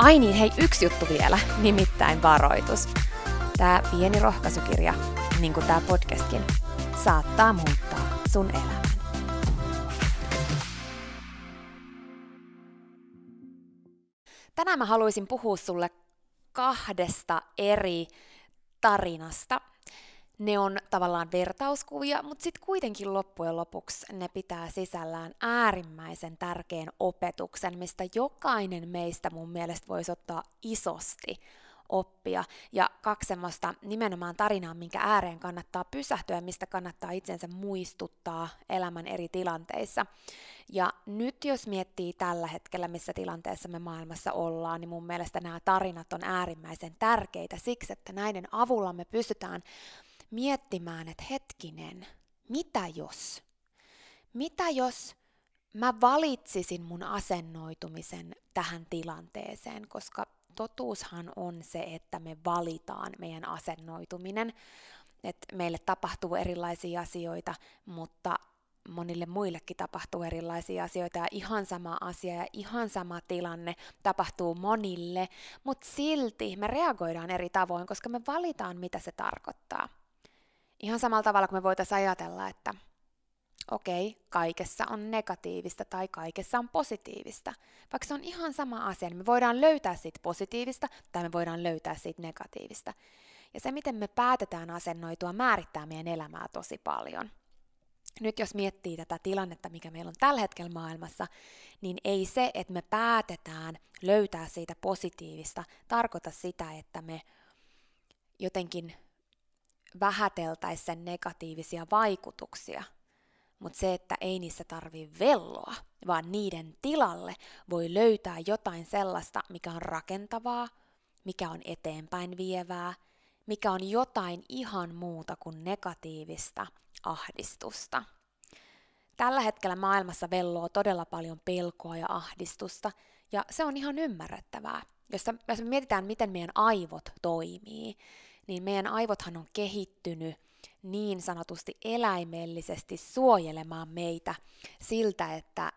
Ai niin, hei, yksi juttu vielä, nimittäin varoitus. Tämä pieni rohkaisukirja, niin kuin tämä podcastkin, saattaa muuttaa sun elämän. Tänään mä haluaisin puhua sulle kahdesta eri tarinasta, ne on tavallaan vertauskuvia, mutta sitten kuitenkin loppujen lopuksi ne pitää sisällään äärimmäisen tärkeän opetuksen, mistä jokainen meistä mun mielestä voisi ottaa isosti oppia. Ja kaksi semmoista nimenomaan tarinaa, minkä ääreen kannattaa pysähtyä mistä kannattaa itsensä muistuttaa elämän eri tilanteissa. Ja nyt jos miettii tällä hetkellä, missä tilanteessa me maailmassa ollaan, niin mun mielestä nämä tarinat on äärimmäisen tärkeitä siksi, että näiden avulla me pystytään miettimään, että hetkinen, mitä jos? Mitä jos mä valitsisin mun asennoitumisen tähän tilanteeseen, koska totuushan on se, että me valitaan meidän asennoituminen, että meille tapahtuu erilaisia asioita, mutta monille muillekin tapahtuu erilaisia asioita ja ihan sama asia ja ihan sama tilanne tapahtuu monille, mutta silti me reagoidaan eri tavoin, koska me valitaan, mitä se tarkoittaa. Ihan samalla tavalla kuin me voitaisiin ajatella, että okei, okay, kaikessa on negatiivista tai kaikessa on positiivista. Vaikka se on ihan sama asia, niin me voidaan löytää siitä positiivista tai me voidaan löytää siitä negatiivista. Ja se, miten me päätetään asennoitua, määrittää meidän elämää tosi paljon. Nyt jos miettii tätä tilannetta, mikä meillä on tällä hetkellä maailmassa, niin ei se, että me päätetään löytää siitä positiivista, tarkoita sitä, että me jotenkin vähäteltäisi sen negatiivisia vaikutuksia, mutta se, että ei niissä tarvii velloa, vaan niiden tilalle voi löytää jotain sellaista, mikä on rakentavaa, mikä on eteenpäin vievää, mikä on jotain ihan muuta kuin negatiivista ahdistusta. Tällä hetkellä maailmassa velloo todella paljon pelkoa ja ahdistusta, ja se on ihan ymmärrettävää. Jos, jos me mietitään, miten meidän aivot toimii, niin meidän aivothan on kehittynyt niin sanotusti eläimellisesti suojelemaan meitä siltä, että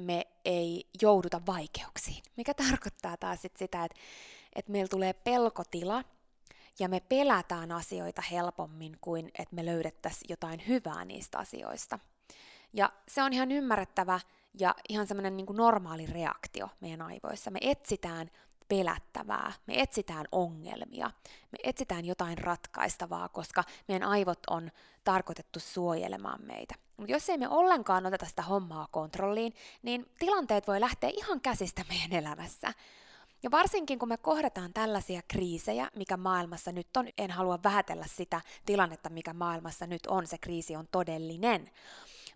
me ei jouduta vaikeuksiin. Mikä tarkoittaa taas sit sitä, että, että meillä tulee pelkotila ja me pelätään asioita helpommin kuin että me löydettäisiin jotain hyvää niistä asioista. Ja se on ihan ymmärrettävä ja ihan semmoinen niin normaali reaktio meidän aivoissa. Me etsitään pelättävää, me etsitään ongelmia, me etsitään jotain ratkaistavaa, koska meidän aivot on tarkoitettu suojelemaan meitä. Mutta jos ei me ollenkaan oteta sitä hommaa kontrolliin, niin tilanteet voi lähteä ihan käsistä meidän elämässä. Ja varsinkin kun me kohdataan tällaisia kriisejä, mikä maailmassa nyt on, en halua vähätellä sitä tilannetta, mikä maailmassa nyt on, se kriisi on todellinen.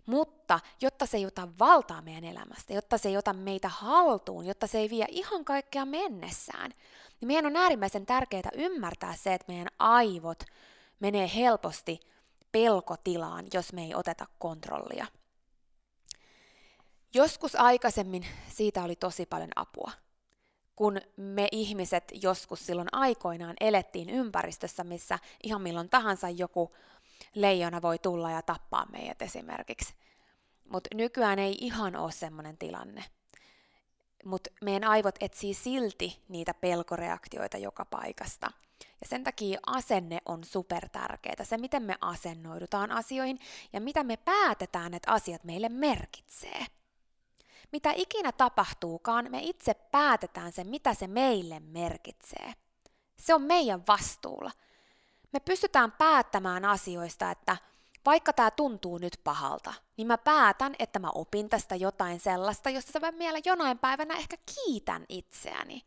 Mutta jotta se ei ota valtaa meidän elämästä, jotta se ei ota meitä haltuun, jotta se ei vie ihan kaikkea mennessään, niin meidän on äärimmäisen tärkeää ymmärtää se, että meidän aivot menee helposti pelkotilaan, jos me ei oteta kontrollia. Joskus aikaisemmin siitä oli tosi paljon apua kun me ihmiset joskus silloin aikoinaan elettiin ympäristössä, missä ihan milloin tahansa joku leijona voi tulla ja tappaa meidät esimerkiksi. Mutta nykyään ei ihan ole semmoinen tilanne. Mutta meidän aivot etsii silti niitä pelkoreaktioita joka paikasta. Ja sen takia asenne on super tärkeää. Se, miten me asennoidutaan asioihin ja mitä me päätetään, että asiat meille merkitsee mitä ikinä tapahtuukaan, me itse päätetään sen, mitä se meille merkitsee. Se on meidän vastuulla. Me pystytään päättämään asioista, että vaikka tämä tuntuu nyt pahalta, niin mä päätän, että mä opin tästä jotain sellaista, josta mä vielä jonain päivänä ehkä kiitän itseäni.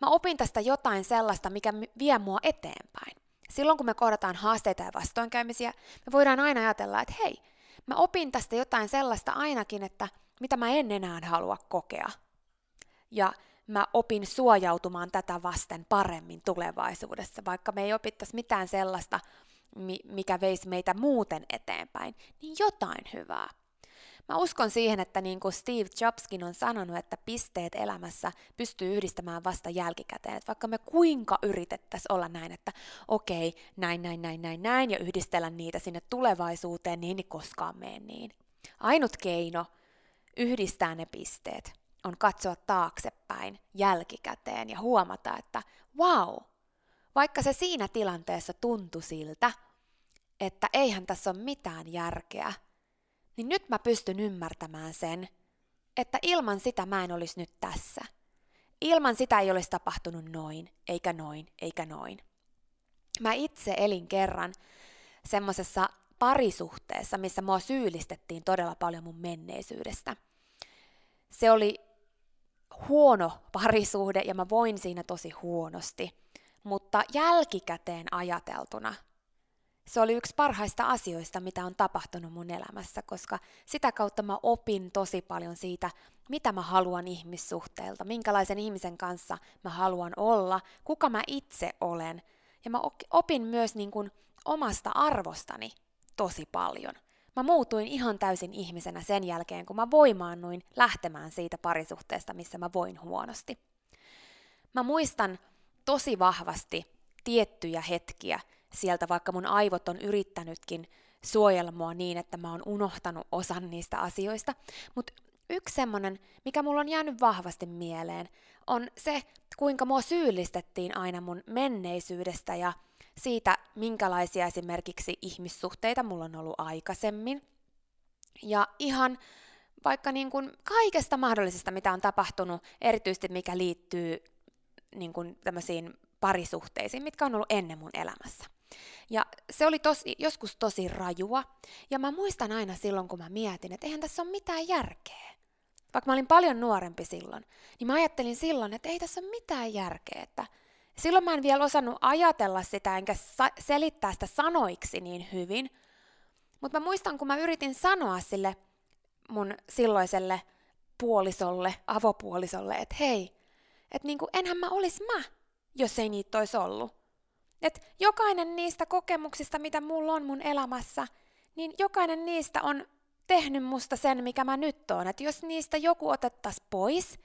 Mä opin tästä jotain sellaista, mikä vie mua eteenpäin. Silloin kun me kohdataan haasteita ja vastoinkäymisiä, me voidaan aina ajatella, että hei, mä opin tästä jotain sellaista ainakin, että mitä mä en enää halua kokea. Ja mä opin suojautumaan tätä vasten paremmin tulevaisuudessa, vaikka me ei opittaisi mitään sellaista, mikä veisi meitä muuten eteenpäin, niin jotain hyvää. Mä uskon siihen, että niin kuin Steve Jobskin on sanonut, että pisteet elämässä pystyy yhdistämään vasta jälkikäteen. Että vaikka me kuinka yritettäisiin olla näin, että okei, näin, näin, näin, näin, näin, ja yhdistellä niitä sinne tulevaisuuteen, niin ei koskaan mene niin. Ainut keino yhdistää ne pisteet on katsoa taaksepäin jälkikäteen ja huomata, että wow, vaikka se siinä tilanteessa tuntui siltä, että eihän tässä ole mitään järkeä, niin nyt mä pystyn ymmärtämään sen, että ilman sitä mä en olisi nyt tässä. Ilman sitä ei olisi tapahtunut noin, eikä noin, eikä noin. Mä itse elin kerran semmoisessa parisuhteessa, missä mua syyllistettiin todella paljon mun menneisyydestä. Se oli huono parisuhde ja mä voin siinä tosi huonosti, mutta jälkikäteen ajateltuna se oli yksi parhaista asioista, mitä on tapahtunut mun elämässä, koska sitä kautta mä opin tosi paljon siitä, mitä mä haluan ihmissuhteilta, minkälaisen ihmisen kanssa mä haluan olla, kuka mä itse olen. Ja mä opin myös niin kuin omasta arvostani tosi paljon. Mä muutuin ihan täysin ihmisenä sen jälkeen, kun mä voimaannuin lähtemään siitä parisuhteesta, missä mä voin huonosti. Mä muistan tosi vahvasti tiettyjä hetkiä sieltä, vaikka mun aivot on yrittänytkin suojella mua niin, että mä oon unohtanut osan niistä asioista. Mutta yksi semmonen, mikä mulla on jäänyt vahvasti mieleen, on se, kuinka mua syyllistettiin aina mun menneisyydestä ja siitä, minkälaisia esimerkiksi ihmissuhteita mulla on ollut aikaisemmin. Ja ihan vaikka niin kuin kaikesta mahdollisesta, mitä on tapahtunut, erityisesti mikä liittyy niin kuin tämmöisiin parisuhteisiin, mitkä on ollut ennen mun elämässä. Ja se oli tosi, joskus tosi rajua, ja mä muistan aina silloin, kun mä mietin, että eihän tässä ole mitään järkeä. Vaikka mä olin paljon nuorempi silloin, niin mä ajattelin silloin, että ei tässä ole mitään järkeä, että Silloin mä en vielä osannut ajatella sitä enkä sa- selittää sitä sanoiksi niin hyvin. Mutta mä muistan, kun mä yritin sanoa sille mun silloiselle puolisolle, avopuolisolle, että hei, että niinku, enhän mä olis mä, jos ei niitä olisi ollut. Et jokainen niistä kokemuksista, mitä mulla on mun elämässä, niin jokainen niistä on tehnyt musta sen, mikä mä nyt oon. Että jos niistä joku otettaisiin pois,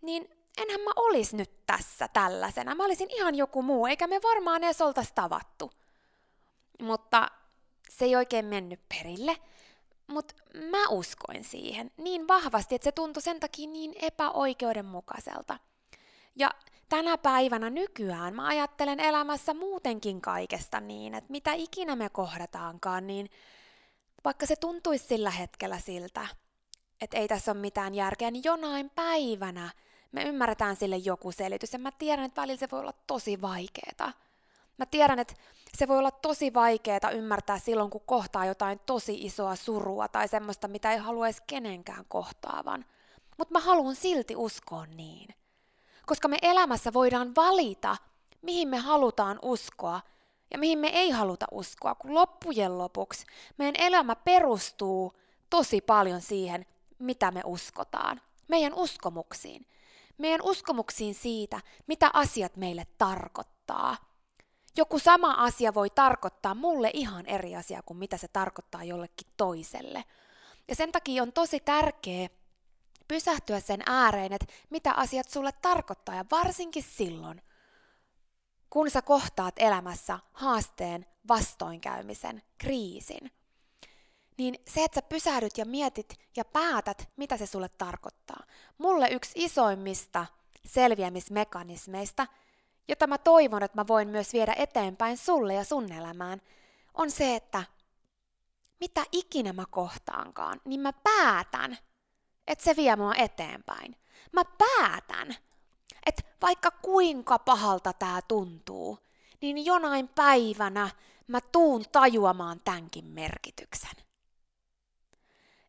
niin enhän mä olis nyt tässä tällaisena. Mä olisin ihan joku muu, eikä me varmaan edes oltais tavattu. Mutta se ei oikein mennyt perille. Mutta mä uskoin siihen niin vahvasti, että se tuntui sen takia niin epäoikeudenmukaiselta. Ja tänä päivänä nykyään mä ajattelen elämässä muutenkin kaikesta niin, että mitä ikinä me kohdataankaan, niin vaikka se tuntuisi sillä hetkellä siltä, että ei tässä ole mitään järkeä, niin jonain päivänä – me ymmärretään sille joku selitys, ja mä tiedän, että välillä se voi olla tosi vaikeeta. Mä tiedän, että se voi olla tosi vaikeeta ymmärtää silloin, kun kohtaa jotain tosi isoa surua tai semmoista, mitä ei haluaisi kenenkään kohtaavan. Mutta mä haluan silti uskoa niin. Koska me elämässä voidaan valita, mihin me halutaan uskoa ja mihin me ei haluta uskoa, kun loppujen lopuksi meidän elämä perustuu tosi paljon siihen, mitä me uskotaan, meidän uskomuksiin. Meidän uskomuksiin siitä, mitä asiat meille tarkoittaa. Joku sama asia voi tarkoittaa mulle ihan eri asia kuin mitä se tarkoittaa jollekin toiselle. Ja sen takia on tosi tärkeää pysähtyä sen ääreen, että mitä asiat sulle tarkoittaa, ja varsinkin silloin, kun sä kohtaat elämässä haasteen, vastoinkäymisen, kriisin. Niin se, että sä pysähdyt ja mietit ja päätät, mitä se sulle tarkoittaa. Mulle yksi isoimmista selviämismekanismeista, jota mä toivon, että mä voin myös viedä eteenpäin sulle ja sun elämään, on se, että mitä ikinä mä kohtaankaan, niin mä päätän, että se vie mua eteenpäin. Mä päätän, että vaikka kuinka pahalta tää tuntuu, niin jonain päivänä mä tuun tajuamaan tämänkin merkityksen.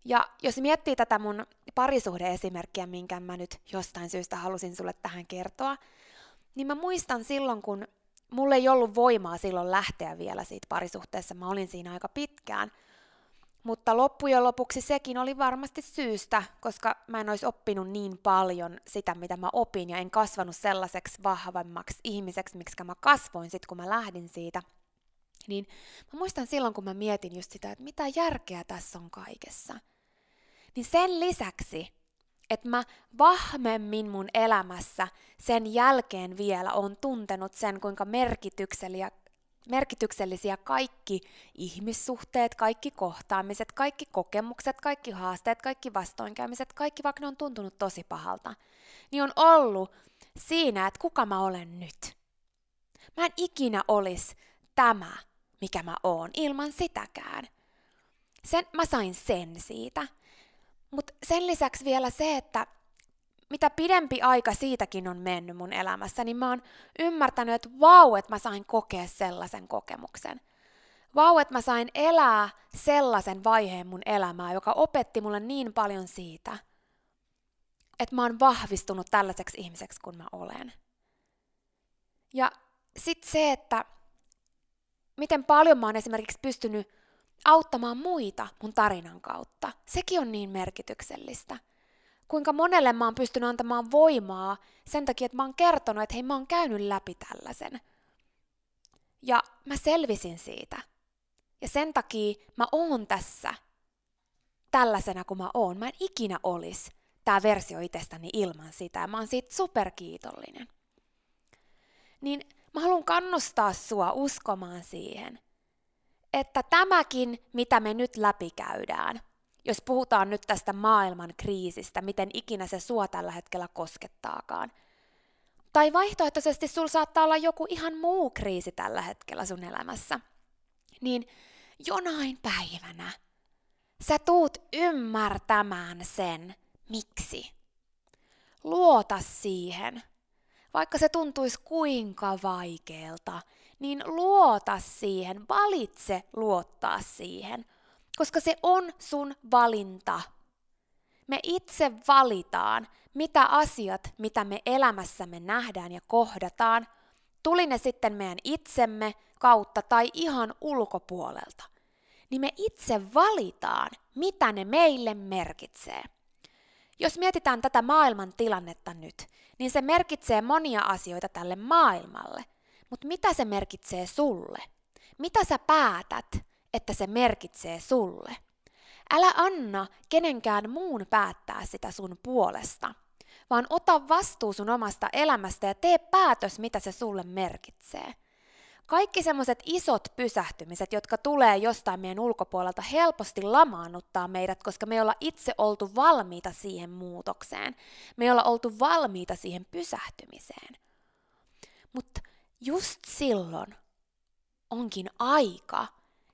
Ja jos miettii tätä mun parisuhdeesimerkkiä, minkä mä nyt jostain syystä halusin sulle tähän kertoa, niin mä muistan silloin, kun mulle ei ollut voimaa silloin lähteä vielä siitä parisuhteessa, mä olin siinä aika pitkään – mutta loppujen lopuksi sekin oli varmasti syystä, koska mä en olisi oppinut niin paljon sitä, mitä mä opin, ja en kasvanut sellaiseksi vahvemmaksi ihmiseksi, miksi mä kasvoin sitten, kun mä lähdin siitä. Niin mä muistan silloin, kun mä mietin just sitä, että mitä järkeä tässä on kaikessa. Niin sen lisäksi, että mä vahvemmin mun elämässä sen jälkeen vielä on tuntenut sen, kuinka merkityksellisiä merkityksellisiä kaikki ihmissuhteet, kaikki kohtaamiset, kaikki kokemukset, kaikki haasteet, kaikki vastoinkäymiset, kaikki vaikka ne on tuntunut tosi pahalta, niin on ollut siinä, että kuka mä olen nyt. Mä en ikinä olisi tämä, mikä mä oon, ilman sitäkään. Sen, mä sain sen siitä. Mutta sen lisäksi vielä se, että mitä pidempi aika siitäkin on mennyt mun elämässä, niin mä oon ymmärtänyt, että vau, että mä sain kokea sellaisen kokemuksen. Vau, että mä sain elää sellaisen vaiheen mun elämää, joka opetti mulle niin paljon siitä, että mä oon vahvistunut tällaiseksi ihmiseksi kuin mä olen. Ja sitten se, että miten paljon mä oon esimerkiksi pystynyt auttamaan muita mun tarinan kautta, sekin on niin merkityksellistä – kuinka monelle mä oon pystynyt antamaan voimaa sen takia, että mä oon kertonut, että hei mä oon käynyt läpi tällaisen. Ja mä selvisin siitä. Ja sen takia mä oon tässä tällaisena kuin mä oon. Mä en ikinä olis tämä versio itsestäni ilman sitä. Ja mä oon siitä superkiitollinen. Niin mä haluan kannustaa sua uskomaan siihen, että tämäkin, mitä me nyt läpikäydään – jos puhutaan nyt tästä maailman kriisistä, miten ikinä se sua tällä hetkellä koskettaakaan. Tai vaihtoehtoisesti sul saattaa olla joku ihan muu kriisi tällä hetkellä sun elämässä. Niin jonain päivänä sä tuut ymmärtämään sen, miksi. Luota siihen. Vaikka se tuntuisi kuinka vaikealta, niin luota siihen, valitse luottaa siihen – koska se on sun valinta. Me itse valitaan, mitä asiat, mitä me elämässämme nähdään ja kohdataan, tuli ne sitten meidän itsemme kautta tai ihan ulkopuolelta, niin me itse valitaan, mitä ne meille merkitsee. Jos mietitään tätä maailman tilannetta nyt, niin se merkitsee monia asioita tälle maailmalle. Mutta mitä se merkitsee sulle? Mitä sä päätät? että se merkitsee sulle. Älä anna kenenkään muun päättää sitä sun puolesta, vaan ota vastuu sun omasta elämästä ja tee päätös, mitä se sulle merkitsee. Kaikki semmoiset isot pysähtymiset, jotka tulee jostain meidän ulkopuolelta, helposti lamaannuttaa meidät, koska me ei olla itse oltu valmiita siihen muutokseen. Me ei olla oltu valmiita siihen pysähtymiseen. Mutta just silloin onkin aika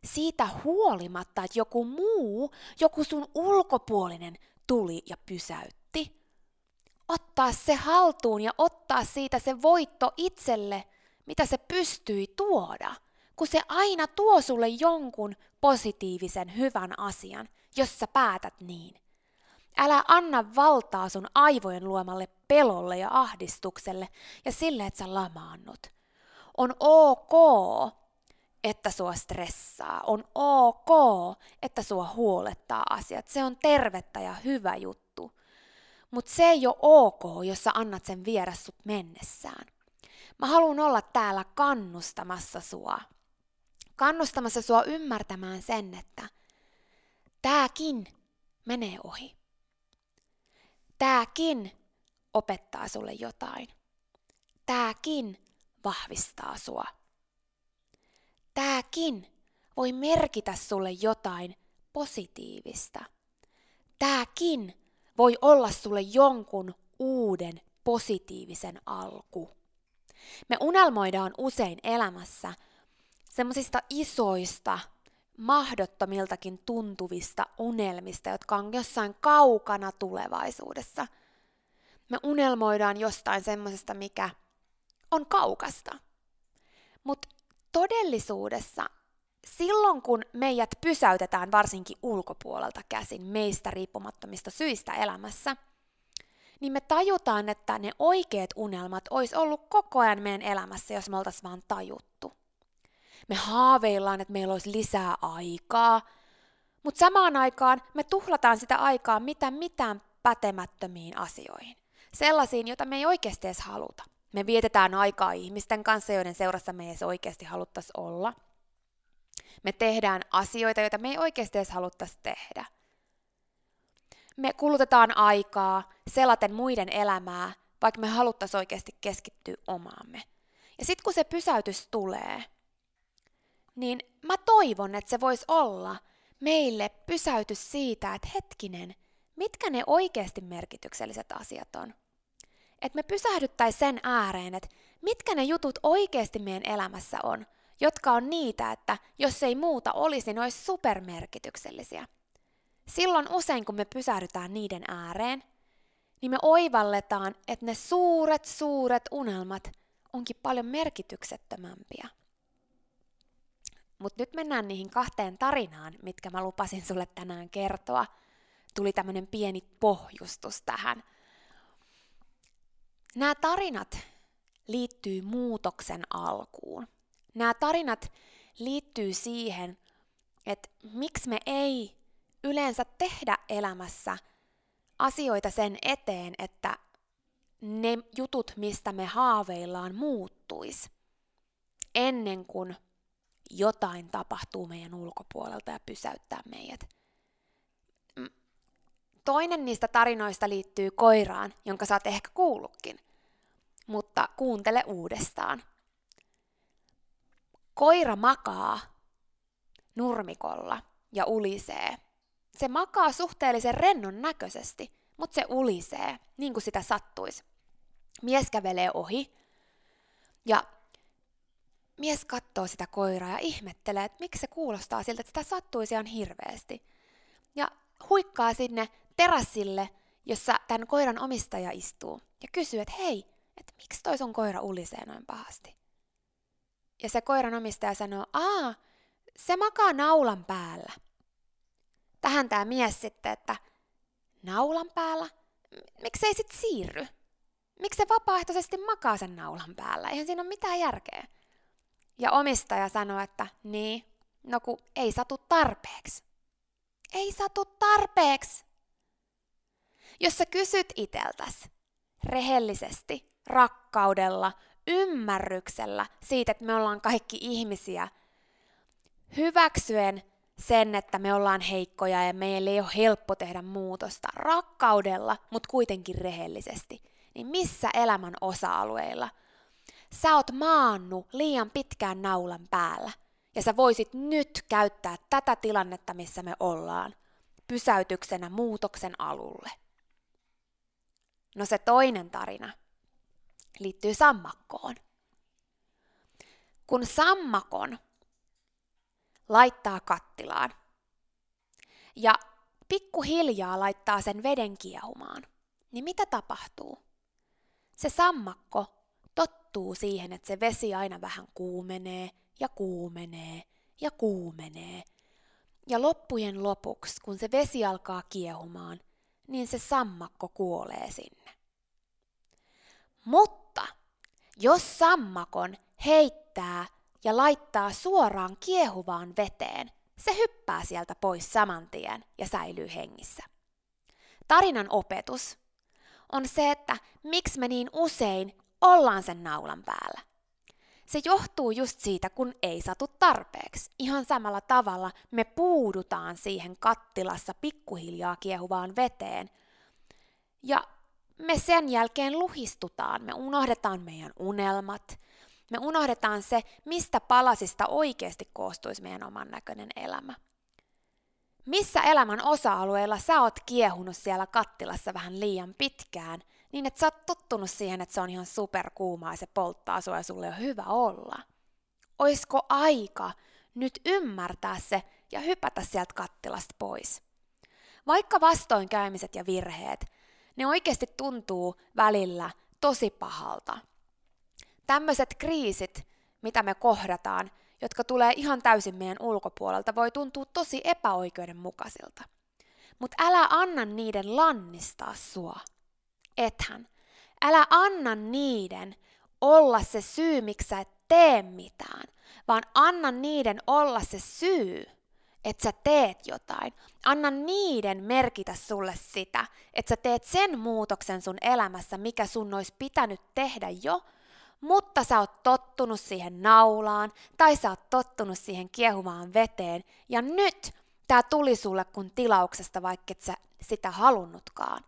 siitä huolimatta, että joku muu, joku sun ulkopuolinen tuli ja pysäytti. ottaa se haltuun ja ottaa siitä se voitto itselle, mitä se pystyi tuoda, kun se aina tuo sulle jonkun positiivisen hyvän asian, jos sä päätät niin. Älä anna valtaa sun aivojen luomalle pelolle ja ahdistukselle ja sille, että sä lamaannut. On ok, että sua stressaa. On ok, että sua huolettaa asiat. Se on tervettä ja hyvä juttu. Mutta se ei ole ok, jos sä annat sen viedä sut mennessään. Mä haluan olla täällä kannustamassa sua. Kannustamassa sua ymmärtämään sen, että tääkin menee ohi. Tääkin opettaa sulle jotain. Tääkin vahvistaa sua. Tääkin voi merkitä sulle jotain positiivista. Tääkin voi olla sulle jonkun uuden positiivisen alku. Me unelmoidaan usein elämässä semmoisista isoista, mahdottomiltakin tuntuvista unelmista, jotka on jossain kaukana tulevaisuudessa. Me unelmoidaan jostain semmoisesta, mikä on kaukasta. Mutta todellisuudessa silloin kun meidät pysäytetään varsinkin ulkopuolelta käsin meistä riippumattomista syistä elämässä, niin me tajutaan, että ne oikeat unelmat olisi ollut koko ajan meidän elämässä, jos me oltaisiin vaan tajuttu. Me haaveillaan, että meillä olisi lisää aikaa, mutta samaan aikaan me tuhlataan sitä aikaa mitä mitään pätemättömiin asioihin. Sellaisiin, joita me ei oikeasti edes haluta. Me vietetään aikaa ihmisten kanssa, joiden seurassa me edes oikeasti haluttaisi olla. Me tehdään asioita, joita me ei oikeasti edes haluttaisi tehdä. Me kulutetaan aikaa selaten muiden elämää, vaikka me haluttaisiin oikeasti keskittyä omaamme. Ja sitten kun se pysäytys tulee, niin mä toivon, että se voisi olla meille pysäytys siitä, että hetkinen, mitkä ne oikeasti merkitykselliset asiat on että me pysähdyttäisiin sen ääreen, että mitkä ne jutut oikeasti meidän elämässä on, jotka on niitä, että jos ei muuta olisi, niin ne olisi supermerkityksellisiä. Silloin usein, kun me pysähdytään niiden ääreen, niin me oivalletaan, että ne suuret, suuret unelmat onkin paljon merkityksettömämpiä. Mutta nyt mennään niihin kahteen tarinaan, mitkä mä lupasin sulle tänään kertoa. Tuli tämmöinen pieni pohjustus tähän – Nämä tarinat liittyy muutoksen alkuun. Nämä tarinat liittyy siihen, että miksi me ei yleensä tehdä elämässä asioita sen eteen, että ne jutut, mistä me haaveillaan, muuttuisi ennen kuin jotain tapahtuu meidän ulkopuolelta ja pysäyttää meidät. Toinen niistä tarinoista liittyy koiraan, jonka oot ehkä kuullutkin. Mutta kuuntele uudestaan. Koira makaa nurmikolla ja ulisee. Se makaa suhteellisen rennon näköisesti, mutta se ulisee, niin kuin sitä sattuisi. Mies kävelee ohi ja mies katsoo sitä koiraa ja ihmettelee, että miksi se kuulostaa siltä, että sitä sattuisi ihan hirveästi. Ja huikkaa sinne terassille, jossa tämän koiran omistaja istuu ja kysyy, että hei, että miksi toi sun koira ulisee noin pahasti? Ja se koiran omistaja sanoo, aa, se makaa naulan päällä. Tähän tämä mies sitten, että naulan päällä? Miksi ei sit siirry? Miksi se vapaaehtoisesti makaa sen naulan päällä? Eihän siinä ole mitään järkeä. Ja omistaja sanoi, että niin, no ku ei satu tarpeeksi. Ei satu tarpeeksi. Jos sä kysyt iteltäs rehellisesti, rakkaudella, ymmärryksellä siitä, että me ollaan kaikki ihmisiä, hyväksyen sen, että me ollaan heikkoja ja meillä ei ole helppo tehdä muutosta, rakkaudella, mutta kuitenkin rehellisesti, niin missä elämän osa-alueilla sä oot maannu liian pitkään naulan päällä, ja sä voisit nyt käyttää tätä tilannetta, missä me ollaan, pysäytyksenä muutoksen alulle. No se toinen tarina liittyy sammakkoon. Kun sammakon laittaa kattilaan ja pikkuhiljaa laittaa sen veden kiehumaan, niin mitä tapahtuu? Se sammakko tottuu siihen, että se vesi aina vähän kuumenee ja kuumenee ja kuumenee. Ja loppujen lopuksi, kun se vesi alkaa kiehumaan, niin se sammakko kuolee sinne. Mutta jos sammakon heittää ja laittaa suoraan kiehuvaan veteen, se hyppää sieltä pois saman tien ja säilyy hengissä. Tarinan opetus on se, että miksi me niin usein ollaan sen naulan päällä. Se johtuu just siitä, kun ei satu tarpeeksi. Ihan samalla tavalla me puudutaan siihen kattilassa pikkuhiljaa kiehuvaan veteen. Ja me sen jälkeen luhistutaan, me unohdetaan meidän unelmat, me unohdetaan se, mistä palasista oikeasti koostuisi meidän oman näköinen elämä. Missä elämän osa-alueella sä oot kiehunut siellä kattilassa vähän liian pitkään, niin että sä oot tottunut siihen, että se on ihan superkuumaa ja se polttaa sua ja sulle on hyvä olla. Oisko aika nyt ymmärtää se ja hypätä sieltä kattilasta pois? Vaikka vastoinkäymiset ja virheet, ne oikeasti tuntuu välillä tosi pahalta. Tämmöiset kriisit, mitä me kohdataan, jotka tulee ihan täysin meidän ulkopuolelta, voi tuntua tosi epäoikeudenmukaisilta. Mutta älä anna niiden lannistaa sua. Ethän. Älä anna niiden olla se syy, miksi sä et tee mitään, vaan anna niiden olla se syy, että sä teet jotain. Anna niiden merkitä sulle sitä, että sä teet sen muutoksen sun elämässä, mikä sun olisi pitänyt tehdä jo, mutta sä oot tottunut siihen naulaan tai sä oot tottunut siihen kiehuvaan veteen ja nyt tää tuli sulle kun tilauksesta, vaikka et sä sitä halunnutkaan.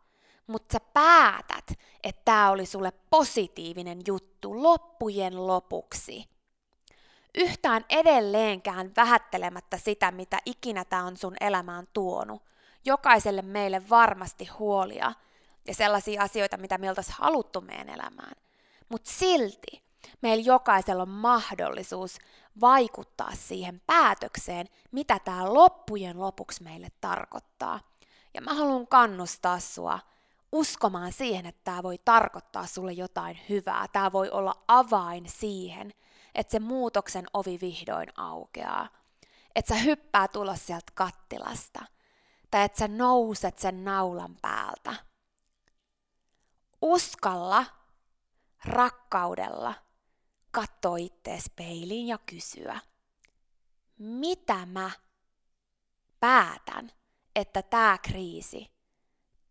Mutta sä päätät, että tämä oli sulle positiivinen juttu loppujen lopuksi. Yhtään edelleenkään vähättelemättä sitä, mitä ikinä tämä on sun elämään tuonut. Jokaiselle meille varmasti huolia ja sellaisia asioita, mitä me oltaisiin haluttu meidän elämään. Mutta silti meillä jokaisella on mahdollisuus vaikuttaa siihen päätökseen, mitä tämä loppujen lopuksi meille tarkoittaa. Ja mä haluan kannustaa sua uskomaan siihen, että tämä voi tarkoittaa sulle jotain hyvää. Tämä voi olla avain siihen, että se muutoksen ovi vihdoin aukeaa. Että sä hyppää tulos sieltä kattilasta. Tai että sä nouset sen naulan päältä. Uskalla rakkaudella katsoa ittees peiliin ja kysyä, mitä mä päätän, että tämä kriisi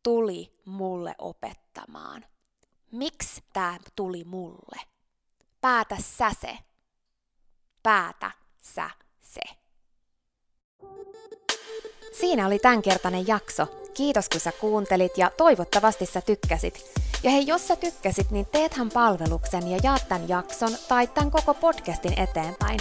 tuli mulle opettamaan? Miksi tämä tuli mulle? Päätä sä se. Päätä sä se. Siinä oli tämänkertainen jakso. Kiitos kun sä kuuntelit ja toivottavasti sä tykkäsit. Ja hei, jos sä tykkäsit, niin teethän palveluksen ja jaat tämän jakson tai tämän koko podcastin eteenpäin.